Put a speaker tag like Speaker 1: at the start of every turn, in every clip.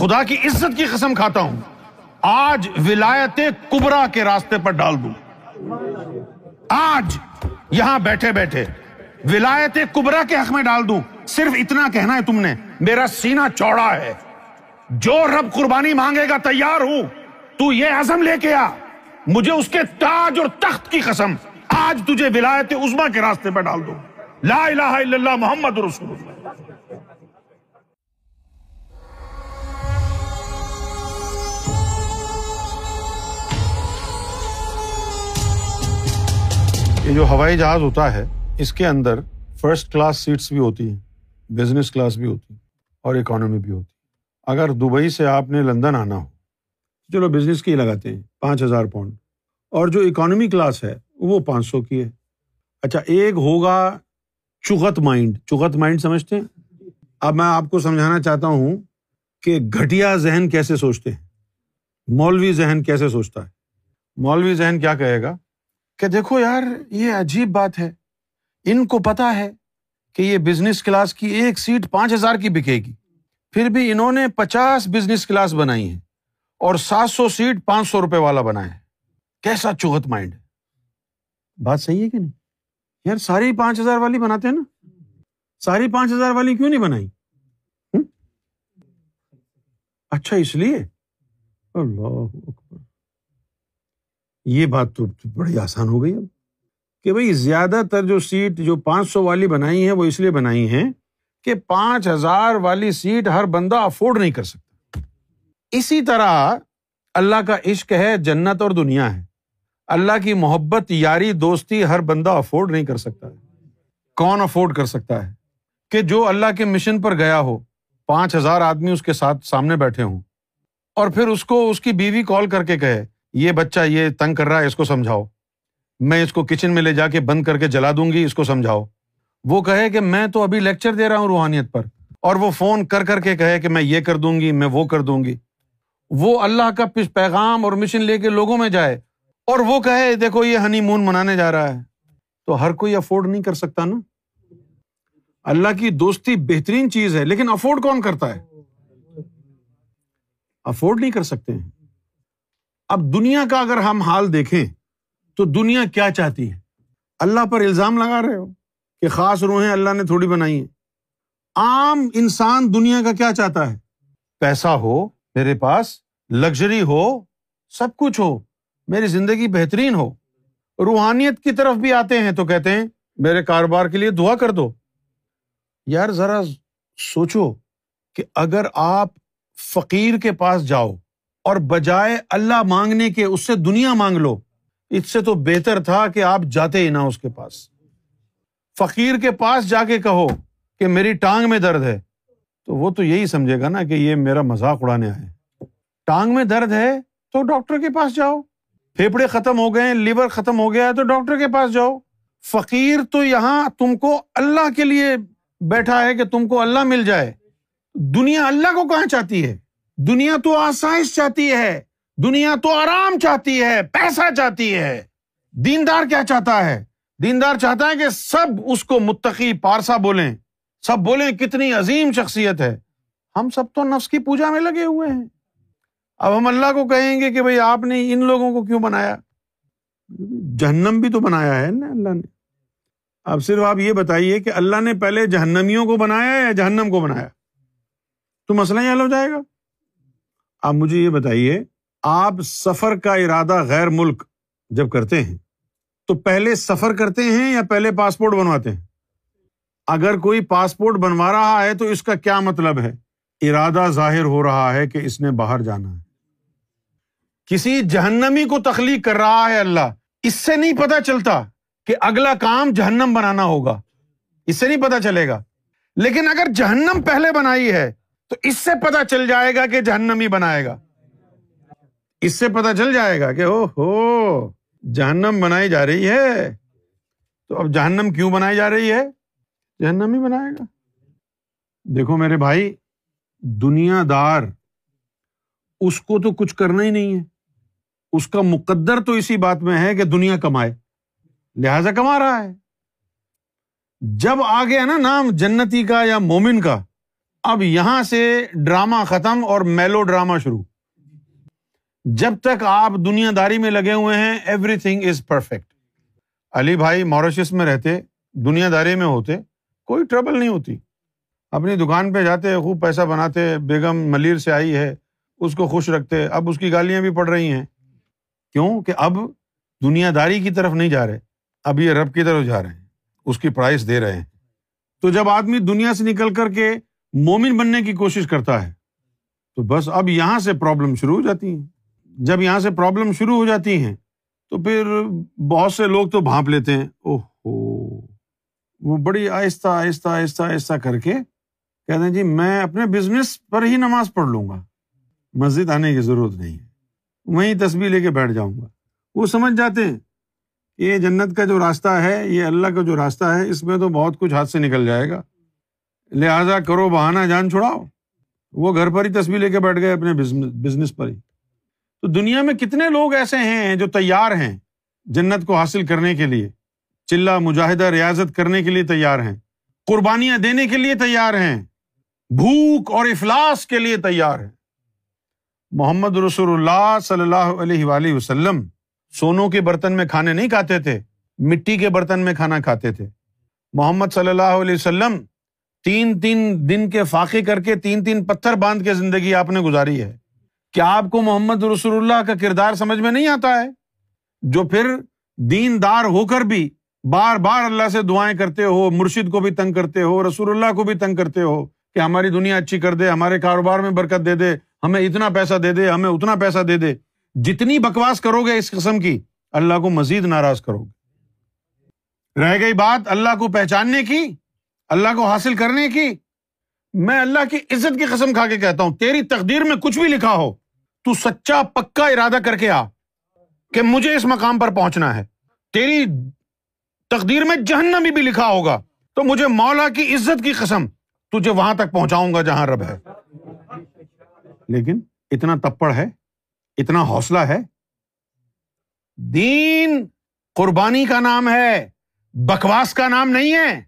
Speaker 1: خدا کی عزت کی قسم کھاتا ہوں۔ آج ولایت کبرا کے راستے پر ڈال دوں۔ آج یہاں بیٹھے بیٹھے ولایت کبرا کے حق میں ڈال دوں۔ صرف اتنا کہنا ہے تم نے، میرا سینہ چوڑا ہے۔ جو رب قربانی مانگے گا تیار ہوں۔ تو یہ عزم لے کے آ۔ مجھے اس کے تاج اور تخت کی قسم۔ آج تجھے ولایت عظما کے راستے پر ڈال دوں۔ لا الہ الا اللہ محمد رسول اللہ۔ یہ جو ہوائی جہاز ہوتا ہے، اس کے اندر فرسٹ کلاس سیٹس بھی ہوتی ہیں بزنس کلاس بھی ہوتی اور اکانومی بھی ہوتی اگر دبئی سے آپ نے لندن آنا ہو، چلو بزنس کی لگاتے ہیں، پانچ ہزار پاؤنڈ اور جو اکانومی کلاس ہے، وہ پانچ سو کی ہے۔ اچھا ایک ہوگا چغت مائنڈ۔ چغت مائنڈ سمجھتے ہیں؟ اب میں آپ کو سمجھانا چاہتا ہوں کہ گھٹیا ذہن کیسے سوچتے ہیں؟ مولوی ذہن کیسے سوچتا ہے؟ مولوی ذہن کیا کہے گا؟ کہ دیکھو یار، یہ عجیب بات ہے۔ ان کو پتا ہے کہ یہ بزنس کلاس کی ایک سیٹ پانچ ہزار کی بکے گی۔ پھر بھی انہوں نے پچاس بزنس کلاس بنائی ہے اور سات سو سیٹ پانچ سو روپے والا بنا ہے۔ کیسا چوہت مائنڈ بات صحیح ہے کہ نہیں؟ یار، ساری پانچ ہزار والی بناتے ہیں نا۔ ساری پانچ ہزار والی کیوں نہیں بنائی؟ اچھا اس لیے؟ اللہ یہ بات تو بڑی آسان ہو گئی اب کہ بھائی زیادہ تر جو سیٹ جو پانچ سو والی بنائی ہے وہ اس لیے بنائی ہے کہ پانچ ہزار والی سیٹ ہر بندہ افورڈ نہیں کر سکتا۔ اسی طرح اللہ کا عشق ہے، جنت اور دنیا ہے۔ اللہ کی محبت، یاری، دوستی ہر بندہ افورڈ نہیں کر سکتا۔ کون افورڈ کر سکتا ہے؟ کہ جو اللہ کے مشن پر گیا ہو، پانچ ہزار آدمی اس کے ساتھ سامنے بیٹھے ہوں اور پھر اس کو اس کی بیوی کال کر کے کہے یہ بچہ یہ تنگ کر رہا ہے، اس کو سمجھاؤ۔ میں اس کو کچن میں لے جا کے بند کر کے جلا دوں گی، اس کو سمجھاؤ۔ وہ کہے کہ میں تو ابھی لیکچر دے رہا ہوں روحانیت پر، اور وہ فون کر کر کے کہے کہ میں یہ کر دوں گی، میں وہ کر دوں گی۔ وہ اللہ کا پیغام اور مشن لے کے لوگوں میں جائے، اور وہ کہے، دیکھو یہ ہنی مون منانے جا رہا ہے۔ تو ہر کوئی افورڈ نہیں کر سکتا نا۔ اللہ کی دوستی بہترین چیز ہے، لیکن افورڈ کون کرتا ہے؟ افورڈ نہیں کر سکتے۔ ہیں اب دنیا کا اگر ہم حال دیکھیں تو دنیا کیا چاہتی ہے؟ اللہ پر الزام لگا رہے ہو کہ خاص روحیں اللہ نے تھوڑی بنائی ہیں۔ عام انسان دنیا کا کیا چاہتا ہے؟ پیسہ ہو، میرے پاس لگژری ہو، سب کچھ ہو، میری زندگی بہترین ہو۔ روحانیت کی طرف بھی آتے ہیں تو کہتے ہیں، میرے کاروبار کے لیے دعا کر دو۔ یار ذرا سوچو کہ اگر آپ فقیر کے پاس جاؤ اور بجائے اللہ مانگنے کے اس سے دنیا مانگ لو، اس سے تو بہتر تھا کہ آپ جاتے ہی نہ اس کے پاس۔ فقیر کے پاس جا کے کہو کہ میری ٹانگ میں درد ہے۔ تو وہ تو یہی سمجھے گا نا کہ یہ میرا مذاق اڑانے آئے۔ ٹانگ میں درد ہے تو ڈاکٹر کے پاس جاؤ۔ پھیپڑے ختم ہو گئے، لیور ختم ہو گیا ہے تو ڈاکٹر کے پاس جاؤ۔ فقیر تو یہاں تم کو اللہ کے لیے بیٹھا ہے کہ تم کو اللہ مل جائے۔ دنیا اللہ کو کہاں چاہتی ہے؟ دنیا تو آسائش چاہتی ہے، دنیا تو آرام چاہتی ہے، پیسہ چاہتی ہے۔ دیندار کیا چاہتا ہے؟ دیندار چاہتا ہے کہ سب اس کو متقی پارسا بولیں۔ سب بولیں کتنی عظیم شخصیت ہے۔ ہم سب تو نفس کی پوجا میں لگے ہوئے ہیں۔ اب ہم اللہ کو کہیں گے کہ بھائی آپ نے ان لوگوں کو کیوں بنایا؟ جہنم بھی تو بنایا ہے نا اللہ نے۔ اب صرف آپ یہ بتائیے کہ اللہ نے پہلے جہنمیوں کو بنایا یا جہنم کو بنایا؟ تو مسئلہ ہی حل ہو جائے گا۔ آپ مجھے یہ بتائیے، آپ سفر کا ارادہ غیر ملک جب کرتے ہیں، تو پہلے سفر کرتے ہیں یا پہلے پاسپورٹ بنواتے ہیں؟ اگر کوئی پاسپورٹ بنوا رہا ہے تو اس کا کیا مطلب ہے؟ ارادہ ظاہر ہو رہا ہے کہ اس نے باہر جانا ہے۔ کسی جہنمی کو تخلیق کر رہا ہے اللہ، اس سے نہیں پتا چلتا کہ اگلا کام جہنم بنانا ہوگا۔ اس سے نہیں پتا چلے گا۔ لیکن اگر جہنم پہلے بنائی ہے تو اس سے پتا چل جائے گا کہ جہنم ہی بنائے گا۔ اس سے پتا چل جائے گا کہ او ہو جہنم بنائی جا رہی ہے۔ تو اب جہنم کیوں بنائی جا رہی ہے؟ جہنم ہی بنائے گا۔ دیکھو میرے بھائی، دنیا دار، اس کو تو کچھ کرنا ہی نہیں ہے۔ اس کا مقدر تو اسی بات میں ہے کہ دنیا کمائے۔ لہذا کما رہا ہے۔ جب آ گیا نا نام جنتی کا یا مومن کا اب یہاں سے ڈرامہ ختم اور میلو ڈرامہ شروع۔ جب تک آپ دنیا داری میں لگے ہوئے ہیں everything is perfect Ali بھائی موریشس میں رہتے، دنیا داری میں ہوتے، کوئی ٹربل نہیں ہوتی۔ اپنی دکان پہ جاتے، خوب پیسہ بناتے، بیگم ملیر سے آئی ہے، اس کو خوش رکھتے، اب اس کی گالیاں بھی پڑ رہی ہیں۔ کیوں کہ اب دنیا داری کی طرف نہیں جا رہے، اب یہ رب کی طرف جا رہے ہیں، اس کی پرائز دے رہے ہیں۔ تو جب آدمی دنیا سے نکل کر کے مومن بننے کی کوشش کرتا ہے، تو بس اب یہاں سے پرابلم شروع ہو جاتی ہیں۔ جب یہاں سے پرابلم شروع ہو جاتی ہیں، تو پھر بہت سے لوگ تو بھانپ لیتے ہیں۔ اوہ وہ بڑی آہستہ آہستہ آہستہ آہستہ کر کے کہتے ہیں جی میں اپنے بزنس پر ہی نماز پڑھ لوں گا۔ مسجد آنے کی ضرورت نہیں ہے۔ وہیں تصویر لے کے بیٹھ جاؤں گا۔ وہ سمجھ جاتے ہیں کہ یہ جنت کا جو راستہ ہے، یہ اللہ کا جو راستہ ہے، اس میں تو بہت کچھ ہاتھ سے نکل جائے گا۔ لہٰذا کرو بہانا جان چھوڑاؤ وہ گھر پر ہی تصویر لے کے بیٹھ گئے اپنے بزنس پر ہی۔ تو دنیا میں کتنے لوگ ایسے ہیں جو تیار ہیں جنت کو حاصل کرنے کے لیے چلا مجاہدہ، ریاضت کرنے کے لیے تیار ہیں، قربانیاں دینے کے لیے تیار ہیں، بھوک اور افلاس کے لیے تیار ہیں۔ محمد رسول اللہ صلی اللہ علیہ وآلہ وسلم سونوں کے برتن میں کھانے نہیں کھاتے تھے، مٹی کے برتن میں کھانا کھاتے تھے۔ محمد صلی اللہ علیہ وسلم تین تین دن کے فاقے کر کے تین تین پتھر باندھ کے زندگی آپ نے گزاری ہے۔ کیا آپ کو محمد رسول اللہ کا کردار سمجھ میں نہیں آتا ہے؟ جو پھر دین دار ہو کر بھی بار بار اللہ سے دعائیں کرتے ہو، مرشد کو بھی تنگ کرتے ہو، رسول اللہ کو بھی تنگ کرتے ہو کہ ہماری دنیا اچھی کر دے، ہمارے کاروبار میں برکت دے دے، ہمیں اتنا پیسہ دے دے، ہمیں اتنا پیسہ دے دے۔ جتنی بکواس کرو گے اس قسم کی، اللہ کو مزید ناراض کرو گے۔ رہ گئی بات اللہ کو پہچاننے کی۔ اللہ کو حاصل کرنے کی؟ میں اللہ کی عزت کی قسم کھا کے کہتا ہوں، تیری تقدیر میں کچھ بھی لکھا ہو، تو سچا پکا ارادہ کر کے آ، کہ مجھے اس مقام پر پہنچنا ہے۔ تیری تقدیر میں جہنمی بھی لکھا ہوگا، تو مجھے مولا کی عزت کی قسم، تجھے وہاں تک پہنچاؤں گا جہاں رب ہے۔ لیکن اتنا تپڑ ہے، اتنا حوصلہ ہے۔ دین قربانی کا نام ہے، بکواس کا نام نہیں ہے۔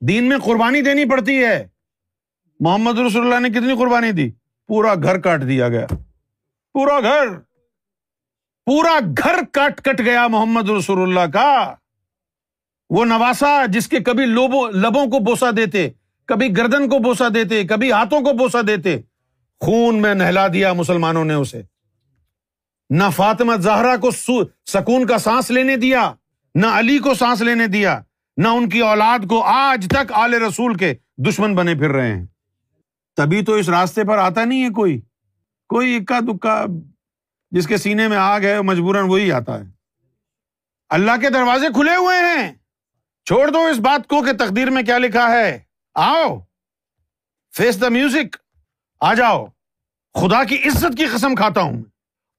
Speaker 1: دین میں قربانی دینی پڑتی ہے۔ محمد رسول اللہ نے کتنی قربانی دی؟ پورا گھر کاٹ دیا گیا۔ پورا گھر۔ پورا گھر کٹ کٹ گیا محمد رسول اللہ کا۔ وہ نواسا جس کے کبھی لوبوں لبوں کو بوسا دیتے، کبھی گردن کو بوسا دیتے، کبھی ہاتھوں کو بوسا دیتے، خون میں نہلا دیا مسلمانوں نے اسے۔ نہ فاطمہ زہرا کو سکون کا سانس لینے دیا، نہ علی کو سانس لینے دیا۔ نہ ان کی اولاد کو آج تک آل رسول کے دشمن بنے پھر رہے ہیں۔ تبھی تو اس راستے پر آتا نہیں ہے کوئی۔ کوئی اکا دکا جس کے سینے میں آگ ہے، مجبوراً وہی آتا ہے۔ اللہ کے دروازے کھلے ہوئے ہیں۔ چھوڑ دو اس بات کو کہ تقدیر میں کیا لکھا ہے۔ آؤ فیس دا میوزک آ جاؤ۔ خدا کی عزت کی قسم کھاتا ہوں۔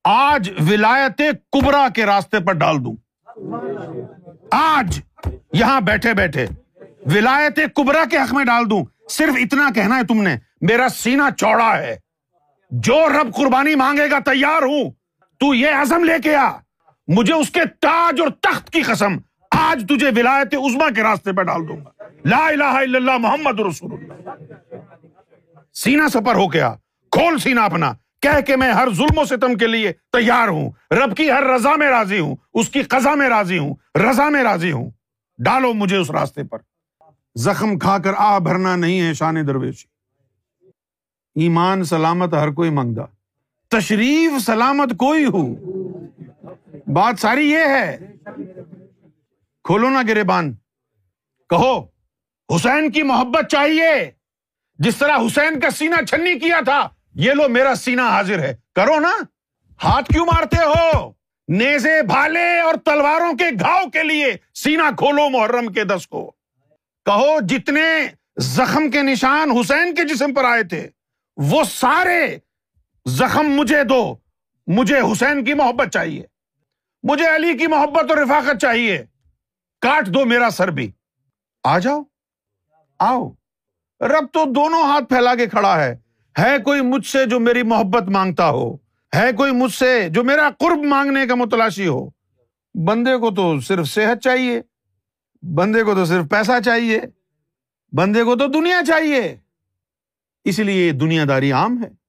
Speaker 1: آج ولایت کبرا کے راستے پر ڈال دوں۔ آج یہاں بیٹھے بیٹھے ولایت کبرا کے حق میں ڈال دوں۔ صرف اتنا کہنا ہے تم نے، میرا سینا چوڑا ہے۔ جو رب قربانی مانگے گا تیار ہوں۔ تو یہ عزم لے کے آ۔ مجھے اس کے تاج اور تخت کی قسم آج تجھے ولایت عزما کے راستے پہ ڈال دوں گا۔ لا الہ الا اللہ محمد رسول اللہ۔ سینا سفر ہو گیا کھول سینا اپنا۔ کہہ کے میں ہر ظلم و ستم کے لیے تیار ہوں۔ رب کی ہر رضا میں راضی ہوں، اس کی قزا میں راضی ہوں، رضا میں راضی ہوں۔ ڈالو مجھے اس راستے پر۔ زخم کھا کر آ بھرنا نہیں ہے شان درویشی۔ ایمان سلامت ہر کوئی منگا تشریف سلامت کوئی ہو۔ بات ساری یہ ہے۔ کھولو نا گرے بان۔ کہو، حسین کی محبت چاہیے۔ جس طرح حسین کا سینا چھنی کیا تھا یہ لو میرا سینا حاضر ہے۔ کرو نا۔ ہاتھ کیوں مارتے ہو؟ نیزے بھالے اور تلواروں کے گھاؤ کے لیے سینا کھولو محرم کے دس کو۔ کہو جتنے زخم کے نشان حسین کے جسم پر آئے تھے، وہ سارے زخم مجھے دو۔ مجھے حسین کی محبت چاہیے۔ مجھے علی کی محبت اور رفاقت چاہیے۔ کاٹ دو میرا سر بھی۔ آ جاؤ۔ آؤ۔ رب تو دونوں ہاتھ پھیلا کے کھڑا ہے۔ ہے کوئی مجھ سے جو میری محبت مانگتا ہو؟ ہے کوئی مجھ سے جو میرا قرب مانگنے کا متلاشی ہو؟ بندے کو تو صرف صحت چاہیے، بندے کو تو صرف پیسہ چاہیے، بندے کو تو دنیا چاہیے۔
Speaker 2: اس لیے یہ دنیا داری عام ہے۔